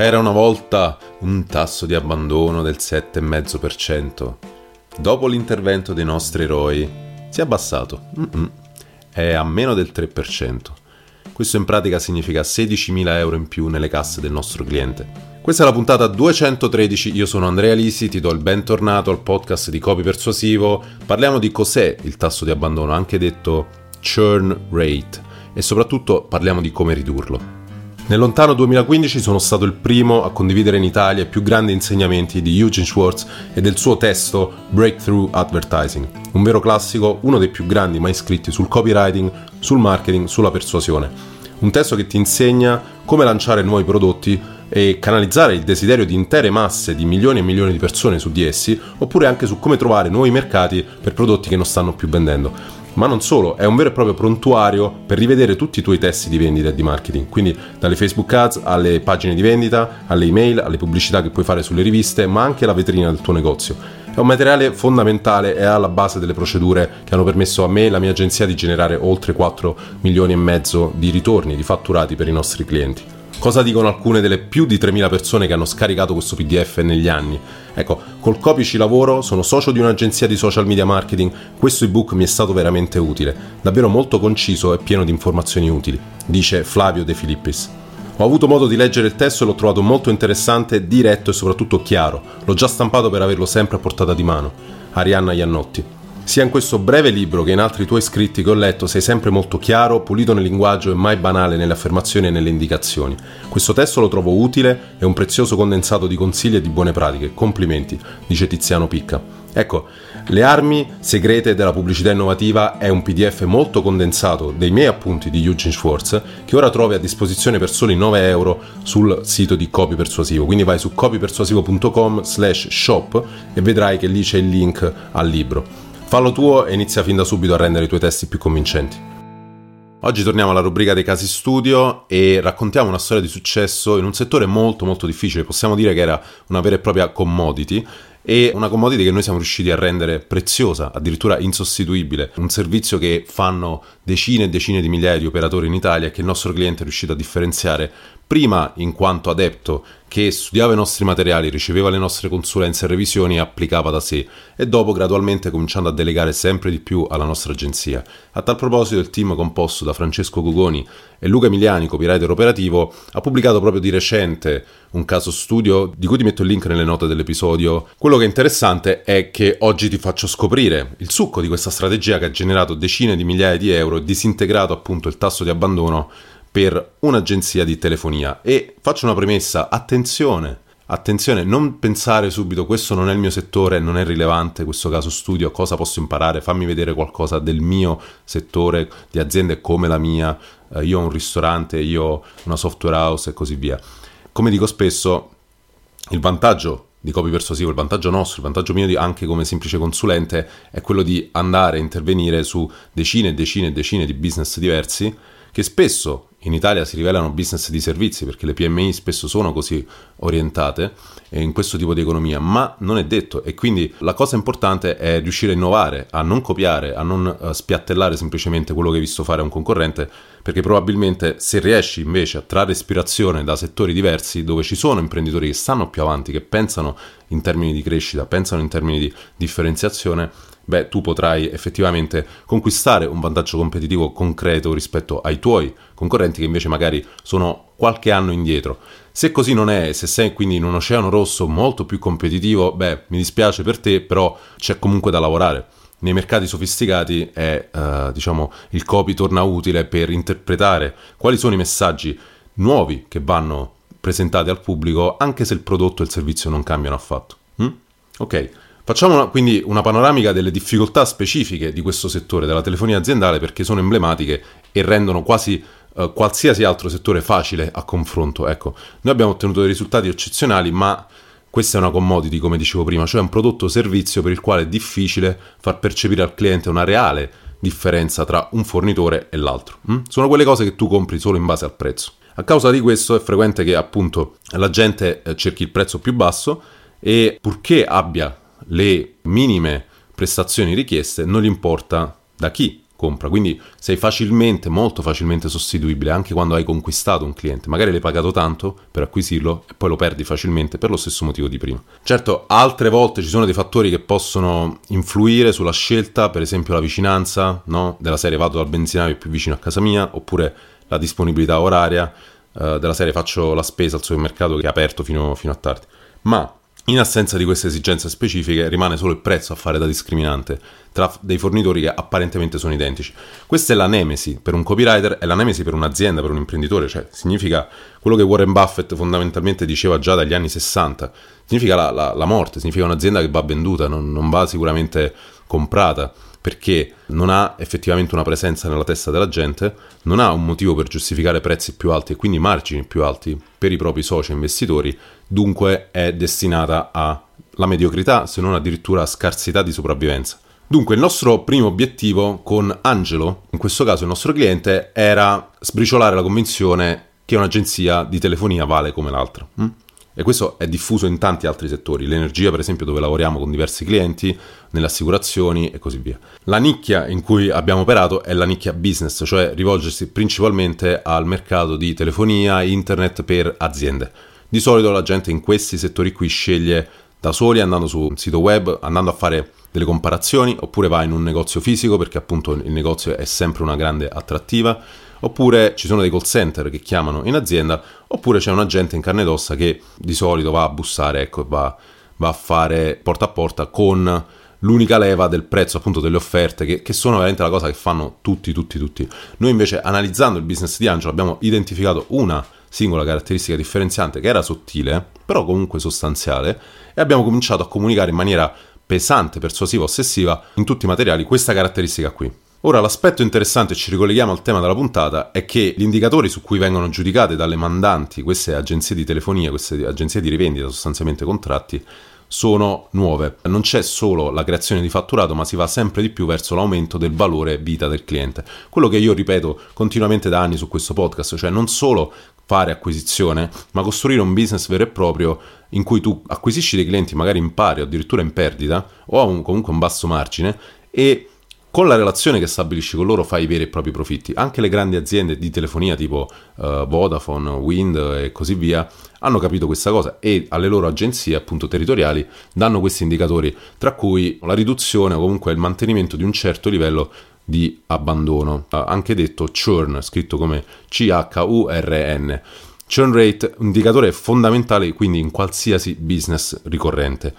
C'era una volta un tasso di abbandono del 7,5%. Dopo l'intervento dei nostri eroi si è abbassato. Mm-mm. È a meno del 3%. Questo in pratica significa 16.000 euro in più nelle casse del nostro cliente. Questa è la puntata 213, io sono Andrea Lisi, ti do il bentornato al podcast di Copy Persuasivo. Parliamo di cos'è il tasso di abbandono, anche detto churn rate, e soprattutto parliamo di come ridurlo. Nel lontano 2015 sono stato il primo a condividere in Italia i più grandi insegnamenti di Eugene Schwartz e del suo testo Breakthrough Advertising, un vero classico, uno dei più grandi mai scritti sul copywriting, sul marketing, sulla persuasione. Un testo che ti insegna come lanciare nuovi prodotti e canalizzare il desiderio di intere masse di milioni e milioni di persone su di essi, oppure anche su come trovare nuovi mercati per prodotti che non stanno più vendendo ma non solo, è un vero e proprio prontuario per rivedere tutti i tuoi testi di vendita e di marketing, quindi dalle Facebook Ads alle pagine di vendita, alle email, alle pubblicità che puoi fare sulle riviste, ma anche la vetrina del tuo negozio. È un materiale fondamentale e alla base delle procedure che hanno permesso a me e la mia agenzia di generare oltre 4 milioni e mezzo di ritorni, di fatturati per i nostri clienti. Cosa dicono alcune delle più di 3.000 persone che hanno scaricato questo PDF negli anni? Ecco, col copy ci lavoro, sono socio di un'agenzia di social media marketing, questo ebook mi è stato veramente utile, davvero molto conciso e pieno di informazioni utili, dice Flavio De Filippis. Ho avuto modo di leggere il testo e l'ho trovato molto interessante, diretto e soprattutto chiaro. L'ho già stampato per averlo sempre a portata di mano. Arianna Iannotti. Sia in questo breve libro che in altri tuoi scritti che ho letto sei sempre molto chiaro, pulito nel linguaggio e mai banale nelle affermazioni e nelle indicazioni. Questo testo lo trovo utile e un prezioso condensato di consigli e di buone pratiche. Complimenti, dice Tiziano Picca. Ecco, le armi segrete della pubblicità innovativa è un PDF molto condensato dei miei appunti di Eugene Schwartz che ora trovi a disposizione per soli 9 euro sul sito di Copy Persuasivo. Quindi vai su copypersuasivo.com slash shop e vedrai che lì c'è il link al libro. Fallo tuo e inizia fin da subito a rendere i tuoi testi più convincenti. Oggi torniamo alla rubrica dei casi studio e raccontiamo una storia di successo in un settore molto molto difficile, possiamo dire che era una vera e propria commodity e una commodity che noi siamo riusciti a rendere preziosa, addirittura insostituibile, un servizio che fanno decine e decine di migliaia di operatori in Italia che il nostro cliente è riuscito a differenziare prima in quanto adepto che studiava i nostri materiali, riceveva le nostre consulenze e revisioni e applicava da sé e dopo gradualmente cominciando a delegare sempre di più alla nostra agenzia. A tal proposito il team composto da Francesco Gugoni e Luca Emiliani, copywriter operativo, ha pubblicato proprio di recente un caso studio di cui ti metto il link nelle note dell'episodio. Quello che è interessante è che oggi ti faccio scoprire il succo di questa strategia che ha generato decine di migliaia di euro e disintegrato appunto il tasso di abbandono per un'agenzia di telefonia. E faccio una premessa, attenzione, attenzione, non pensare subito questo non è il mio settore, non è rilevante questo caso studio, cosa posso imparare, fammi vedere qualcosa del mio settore, di aziende come la mia, eh, io ho un ristorante, io ho una software house e così via. Come dico spesso, il vantaggio di copy persuasivo, il vantaggio nostro, il vantaggio mio anche come semplice consulente è quello di andare a intervenire su decine e decine e decine di business diversi che spesso in Italia si rivelano business di servizi perché le PMI spesso sono così orientate in questo tipo di economia, ma non è detto. E quindi la cosa importante è riuscire a innovare, a non copiare, a non uh, spiattellare semplicemente quello che hai visto fare a un concorrente, perché probabilmente se riesci invece a trarre ispirazione da settori diversi dove ci sono imprenditori che stanno più avanti, che pensano in termini di crescita, pensano in termini di differenziazione, beh, tu potrai effettivamente conquistare un vantaggio competitivo concreto rispetto ai tuoi concorrenti che invece magari sono qualche anno indietro. Se così non è, se sei quindi in un oceano rosso molto più competitivo, beh, mi dispiace per te, però c'è comunque da lavorare. Nei mercati sofisticati è, uh, diciamo, il copy torna utile per interpretare quali sono i messaggi nuovi che vanno presentati al pubblico, anche se il prodotto e il servizio non cambiano affatto. Mm? Ok. Facciamo una, quindi una panoramica delle difficoltà specifiche di questo settore della telefonia aziendale perché sono emblematiche e rendono quasi uh, qualsiasi altro settore facile a confronto. Ecco, noi abbiamo ottenuto dei risultati eccezionali, ma questa è una commodity, come dicevo prima, cioè un prodotto o servizio per il quale è difficile far percepire al cliente una reale differenza tra un fornitore e l'altro. Mm? Sono quelle cose che tu compri solo in base al prezzo. A causa di questo è frequente che appunto la gente eh, cerchi il prezzo più basso e purché abbia le minime prestazioni richieste, non gli importa da chi compra. Quindi sei facilmente, molto facilmente sostituibile anche quando hai conquistato un cliente. Magari l'hai pagato tanto per acquisirlo e poi lo perdi facilmente per lo stesso motivo di prima. Certo, altre volte ci sono dei fattori che possono influire sulla scelta, per esempio la vicinanza, no? della serie vado dal benzinaio più vicino a casa mia, oppure la disponibilità oraria, eh, della serie faccio la spesa al supermercato che è aperto fino, fino a tardi. Ma in assenza di queste esigenze specifiche rimane solo il prezzo a fare da discriminante tra dei fornitori che apparentemente sono identici. Questa è la nemesi per un copywriter, è la nemesi per un'azienda, per un imprenditore, cioè significa quello che Warren Buffett fondamentalmente diceva già dagli anni 60, significa la, la, la morte, significa un'azienda che va venduta, non, non va sicuramente comprata perché non ha effettivamente una presenza nella testa della gente, non ha un motivo per giustificare prezzi più alti e quindi margini più alti per i propri soci investitori, dunque è destinata alla mediocrità, se non addirittura a scarsità di sopravvivenza. Dunque il nostro primo obiettivo con Angelo, in questo caso il nostro cliente, era sbriciolare la convinzione che un'agenzia di telefonia vale come l'altra. E questo è diffuso in tanti altri settori, l'energia per esempio dove lavoriamo con diversi clienti, nelle assicurazioni e così via. La nicchia in cui abbiamo operato è la nicchia business, cioè rivolgersi principalmente al mercato di telefonia, internet per aziende. Di solito la gente in questi settori qui sceglie da soli andando su un sito web, andando a fare delle comparazioni, oppure va in un negozio fisico perché appunto il negozio è sempre una grande attrattiva oppure ci sono dei call center che chiamano in azienda, oppure c'è un agente in carne ed ossa che di solito va a bussare, ecco, va, va a fare porta a porta con l'unica leva del prezzo appunto delle offerte che, che, sono veramente la cosa che fanno tutti tutti tutti. Noi invece analizzando il business di Angelo abbiamo identificato una singola caratteristica differenziante che era sottile però comunque sostanziale e abbiamo cominciato a comunicare in maniera pesante, persuasiva, ossessiva in tutti i materiali questa caratteristica qui Ora l'aspetto interessante, ci ricolleghiamo al tema della puntata, è che gli indicatori su cui vengono giudicate dalle mandanti queste agenzie di telefonia, queste agenzie di rivendita, sostanzialmente contratti, sono nuove. Non c'è solo la creazione di fatturato, ma si va sempre di più verso l'aumento del valore vita del cliente. Quello che io ripeto continuamente da anni su questo podcast, cioè non solo fare acquisizione, ma costruire un business vero e proprio in cui tu acquisisci dei clienti magari in pari o addirittura in perdita o a un, comunque un basso margine e con la relazione che stabilisci con loro fai i veri e propri profitti. Anche le grandi aziende di telefonia tipo uh, Vodafone, Wind e così via hanno capito questa cosa e alle loro agenzie appunto territoriali danno questi indicatori, tra cui la riduzione o comunque il mantenimento di un certo livello di abbandono, uh, anche detto churn, scritto come C-H-U-R-N. Churn rate, indicatore fondamentale quindi in qualsiasi business ricorrente.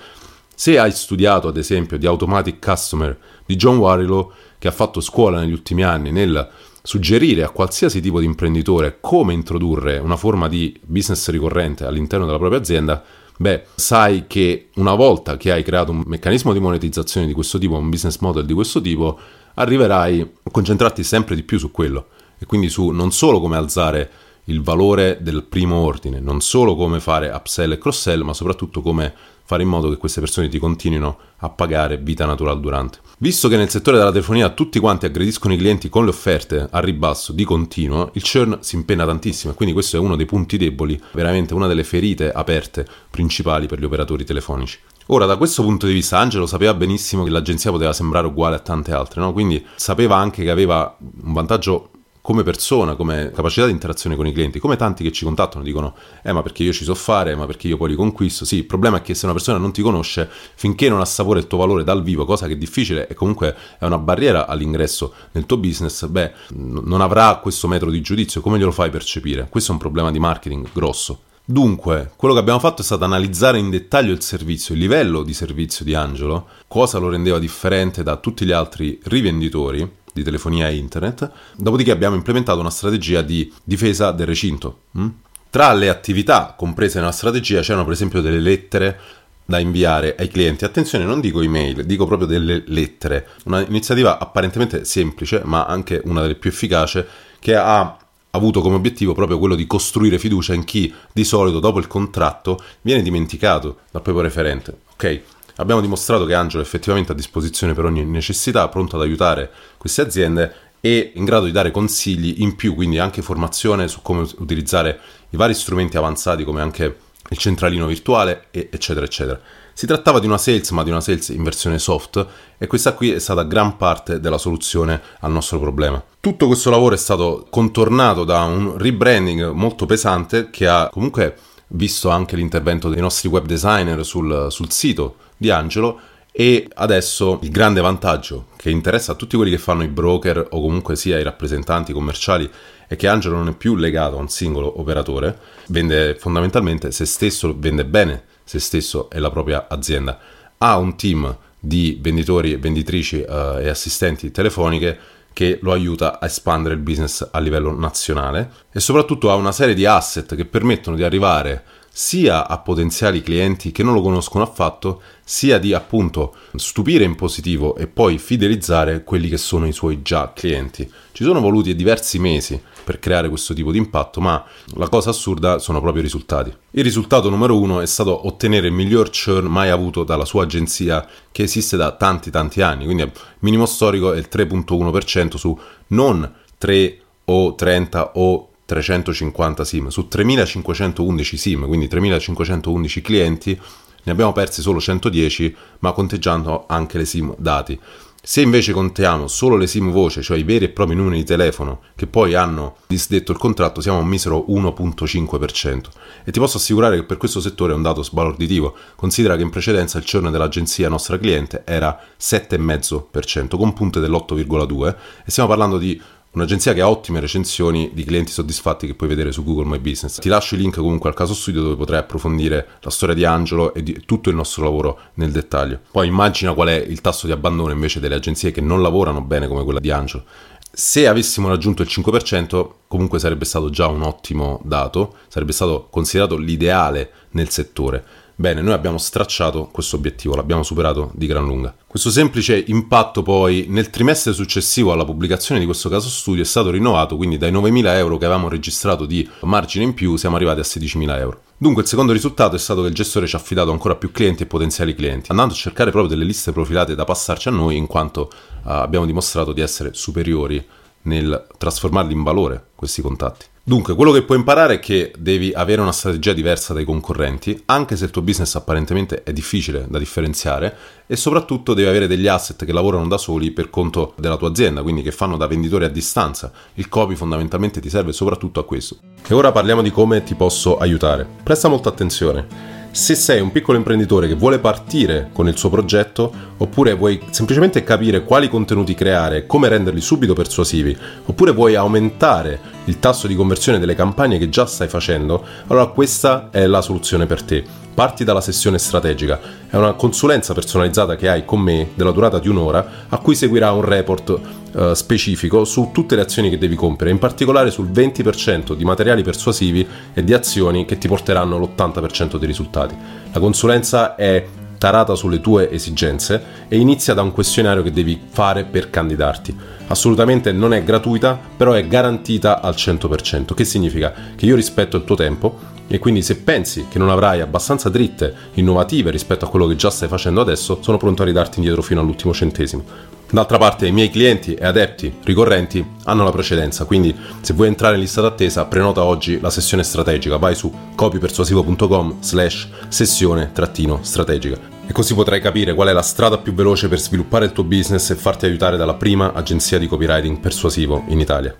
Se hai studiato ad esempio di Automatic Customer di John Warrilow, che ha fatto scuola negli ultimi anni nel suggerire a qualsiasi tipo di imprenditore come introdurre una forma di business ricorrente all'interno della propria azienda, beh, sai che una volta che hai creato un meccanismo di monetizzazione di questo tipo, un business model di questo tipo, arriverai a concentrarti sempre di più su quello. E quindi su non solo come alzare il valore del primo ordine, non solo come fare upsell e cross sell, ma soprattutto come fare in modo che queste persone ti continuino a pagare vita naturale durante. Visto che nel settore della telefonia tutti quanti aggrediscono i clienti con le offerte a ribasso di continuo, il churn si impenna tantissimo e quindi questo è uno dei punti deboli, veramente una delle ferite aperte principali per gli operatori telefonici. Ora, da questo punto di vista, Angelo sapeva benissimo che l'agenzia poteva sembrare uguale a tante altre, no? quindi sapeva anche che aveva un vantaggio come persona, come capacità di interazione con i clienti, come tanti che ci contattano dicono eh ma perché io ci so fare, ma perché io poi li conquisto. Sì, il problema è che se una persona non ti conosce, finché non assapora il tuo valore dal vivo, cosa che è difficile e comunque è una barriera all'ingresso nel tuo business, beh, non avrà questo metro di giudizio, come glielo fai percepire? Questo è un problema di marketing grosso. Dunque, quello che abbiamo fatto è stato analizzare in dettaglio il servizio, il livello di servizio di Angelo, cosa lo rendeva differente da tutti gli altri rivenditori di telefonia e internet. Dopodiché abbiamo implementato una strategia di difesa del recinto. Mm? Tra le attività comprese nella strategia c'erano per esempio delle lettere da inviare ai clienti. Attenzione, non dico email, dico proprio delle lettere. Un'iniziativa apparentemente semplice, ma anche una delle più efficaci, che ha avuto come obiettivo proprio quello di costruire fiducia in chi di solito dopo il contratto viene dimenticato dal proprio referente. Ok? Abbiamo dimostrato che Angelo è effettivamente a disposizione per ogni necessità, pronto ad aiutare queste aziende e in grado di dare consigli in più, quindi anche formazione su come utilizzare i vari strumenti avanzati come anche il centralino virtuale, eccetera, eccetera. Si trattava di una sales, ma di una sales in versione soft, e questa qui è stata gran parte della soluzione al nostro problema. Tutto questo lavoro è stato contornato da un rebranding molto pesante che ha comunque visto anche l'intervento dei nostri web designer sul, sul sito di Angelo e adesso il grande vantaggio che interessa a tutti quelli che fanno i broker o comunque sia i rappresentanti commerciali è che Angelo non è più legato a un singolo operatore, vende fondamentalmente se stesso, vende bene se stesso e la propria azienda. Ha un team di venditori, venditrici eh, e assistenti telefoniche che lo aiuta a espandere il business a livello nazionale e soprattutto ha una serie di asset che permettono di arrivare sia a potenziali clienti che non lo conoscono affatto, sia di appunto stupire in positivo e poi fidelizzare quelli che sono i suoi già clienti. Ci sono voluti diversi mesi per creare questo tipo di impatto, ma la cosa assurda sono proprio i risultati. Il risultato numero uno è stato ottenere il miglior churn mai avuto dalla sua agenzia che esiste da tanti tanti anni, quindi il minimo storico è il 3.1% su non 3 o 30 o 350 sim su 3511 sim, quindi 3511 clienti, ne abbiamo persi solo 110, ma conteggiando anche le sim dati. Se invece contiamo solo le sim voce, cioè i veri e propri numeri di telefono che poi hanno disdetto il contratto, siamo a un misero 1.5%. E ti posso assicurare che per questo settore è un dato sbalorditivo. Considera che in precedenza il churn dell'agenzia nostra cliente era 7,5%, con punte dell'8,2% e stiamo parlando di Un'agenzia che ha ottime recensioni di clienti soddisfatti che puoi vedere su Google My Business. Ti lascio il link comunque al caso studio dove potrai approfondire la storia di Angelo e di tutto il nostro lavoro nel dettaglio. Poi immagina qual è il tasso di abbandono invece delle agenzie che non lavorano bene come quella di Angelo. Se avessimo raggiunto il 5%, comunque sarebbe stato già un ottimo dato, sarebbe stato considerato l'ideale nel settore Bene, noi abbiamo stracciato questo obiettivo, l'abbiamo superato di gran lunga. Questo semplice impatto poi nel trimestre successivo alla pubblicazione di questo caso studio è stato rinnovato, quindi dai 9.000 euro che avevamo registrato di margine in più siamo arrivati a 16.000 euro. Dunque il secondo risultato è stato che il gestore ci ha affidato ancora più clienti e potenziali clienti, andando a cercare proprio delle liste profilate da passarci a noi in quanto uh, abbiamo dimostrato di essere superiori nel trasformarli in valore questi contatti. Dunque, quello che puoi imparare è che devi avere una strategia diversa dai concorrenti, anche se il tuo business apparentemente è difficile da differenziare, e soprattutto devi avere degli asset che lavorano da soli per conto della tua azienda, quindi che fanno da venditore a distanza. Il copy fondamentalmente ti serve soprattutto a questo. E ora parliamo di come ti posso aiutare. Presta molta attenzione. Se sei un piccolo imprenditore che vuole partire con il suo progetto, oppure vuoi semplicemente capire quali contenuti creare e come renderli subito persuasivi, oppure vuoi aumentare il tasso di conversione delle campagne che già stai facendo, allora questa è la soluzione per te. Parti dalla sessione strategica. È una consulenza personalizzata che hai con me della durata di un'ora a cui seguirà un report eh, specifico su tutte le azioni che devi compiere, in particolare sul 20% di materiali persuasivi e di azioni che ti porteranno l'80% dei risultati. La consulenza è tarata sulle tue esigenze e inizia da un questionario che devi fare per candidarti. Assolutamente non è gratuita, però è garantita al 100%. Che significa? Che io rispetto il tuo tempo e quindi se pensi che non avrai abbastanza dritte, innovative rispetto a quello che già stai facendo adesso, sono pronto a ridarti indietro fino all'ultimo centesimo. D'altra parte i miei clienti e adepti ricorrenti hanno la precedenza, quindi se vuoi entrare in lista d'attesa prenota oggi la sessione strategica, vai su copypersuasivo.com slash sessione trattino strategica e così potrai capire qual è la strada più veloce per sviluppare il tuo business e farti aiutare dalla prima agenzia di copywriting persuasivo in Italia.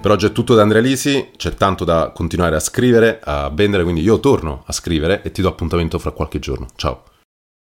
Per oggi è tutto da Andrea Lisi, c'è tanto da continuare a scrivere, a vendere, quindi io torno a scrivere e ti do appuntamento fra qualche giorno. Ciao!